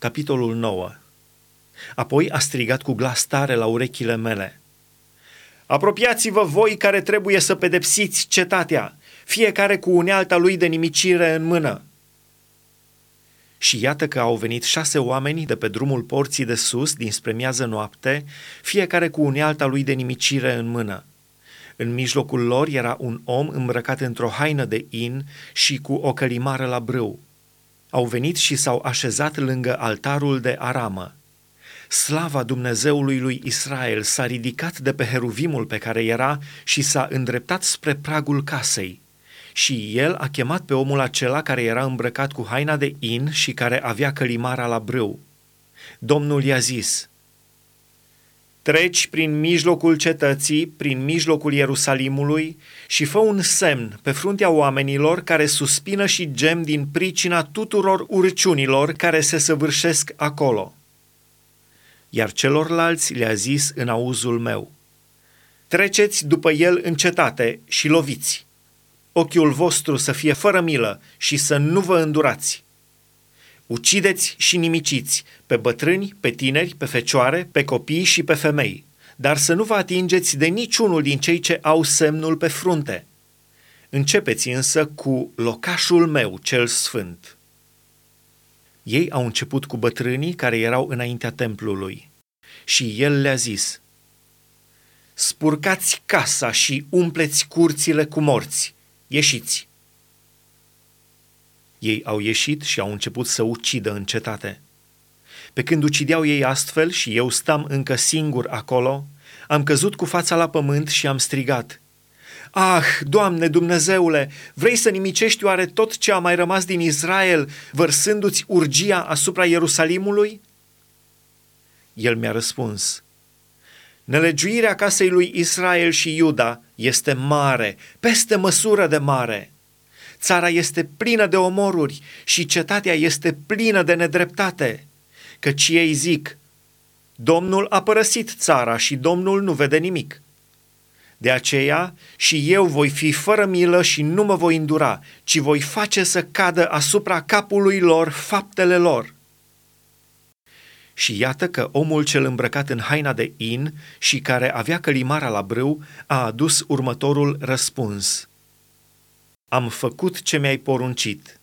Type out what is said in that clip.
Capitolul 9 Apoi a strigat cu glas tare la urechile mele. Apropiați-vă voi care trebuie să pedepsiți cetatea, fiecare cu unealta lui de nimicire în mână. Și iată că au venit șase oameni de pe drumul porții de sus, dinspre miază noapte, fiecare cu unealta lui de nimicire în mână. În mijlocul lor era un om îmbrăcat într-o haină de in și cu o călimară la brâu au venit și s-au așezat lângă altarul de aramă. Slava Dumnezeului lui Israel s-a ridicat de pe heruvimul pe care era și s-a îndreptat spre pragul casei. Și el a chemat pe omul acela care era îmbrăcat cu haina de in și care avea călimara la brâu. Domnul i-a zis, Treci prin mijlocul cetății, prin mijlocul Ierusalimului și fă un semn pe fruntea oamenilor care suspină și gem din pricina tuturor urciunilor care se săvârșesc acolo. Iar celorlalți le-a zis în auzul meu, Treceți după el în cetate și loviți. Ochiul vostru să fie fără milă și să nu vă îndurați Ucideți și nimiciți pe bătrâni, pe tineri, pe fecioare, pe copii și pe femei, dar să nu vă atingeți de niciunul din cei ce au semnul pe frunte. Începeți însă cu locașul meu cel sfânt. Ei au început cu bătrânii care erau înaintea templului și el le-a zis, Spurcați casa și umpleți curțile cu morți, ieșiți! Ei au ieșit și au început să ucidă în cetate. Pe când ucideau ei astfel și eu stam încă singur acolo, am căzut cu fața la pământ și am strigat. Ah, Doamne Dumnezeule, vrei să nimicești oare tot ce a mai rămas din Israel, vărsându-ți urgia asupra Ierusalimului? El mi-a răspuns, Nelegiuirea casei lui Israel și Iuda este mare, peste măsură de mare. Țara este plină de omoruri și cetatea este plină de nedreptate, căci ei zic, Domnul a părăsit țara și Domnul nu vede nimic. De aceea și eu voi fi fără milă și nu mă voi îndura, ci voi face să cadă asupra capului lor faptele lor. Și iată că omul cel îmbrăcat în haina de in și care avea călimara la brâu a adus următorul răspuns – am făcut ce mi-ai poruncit.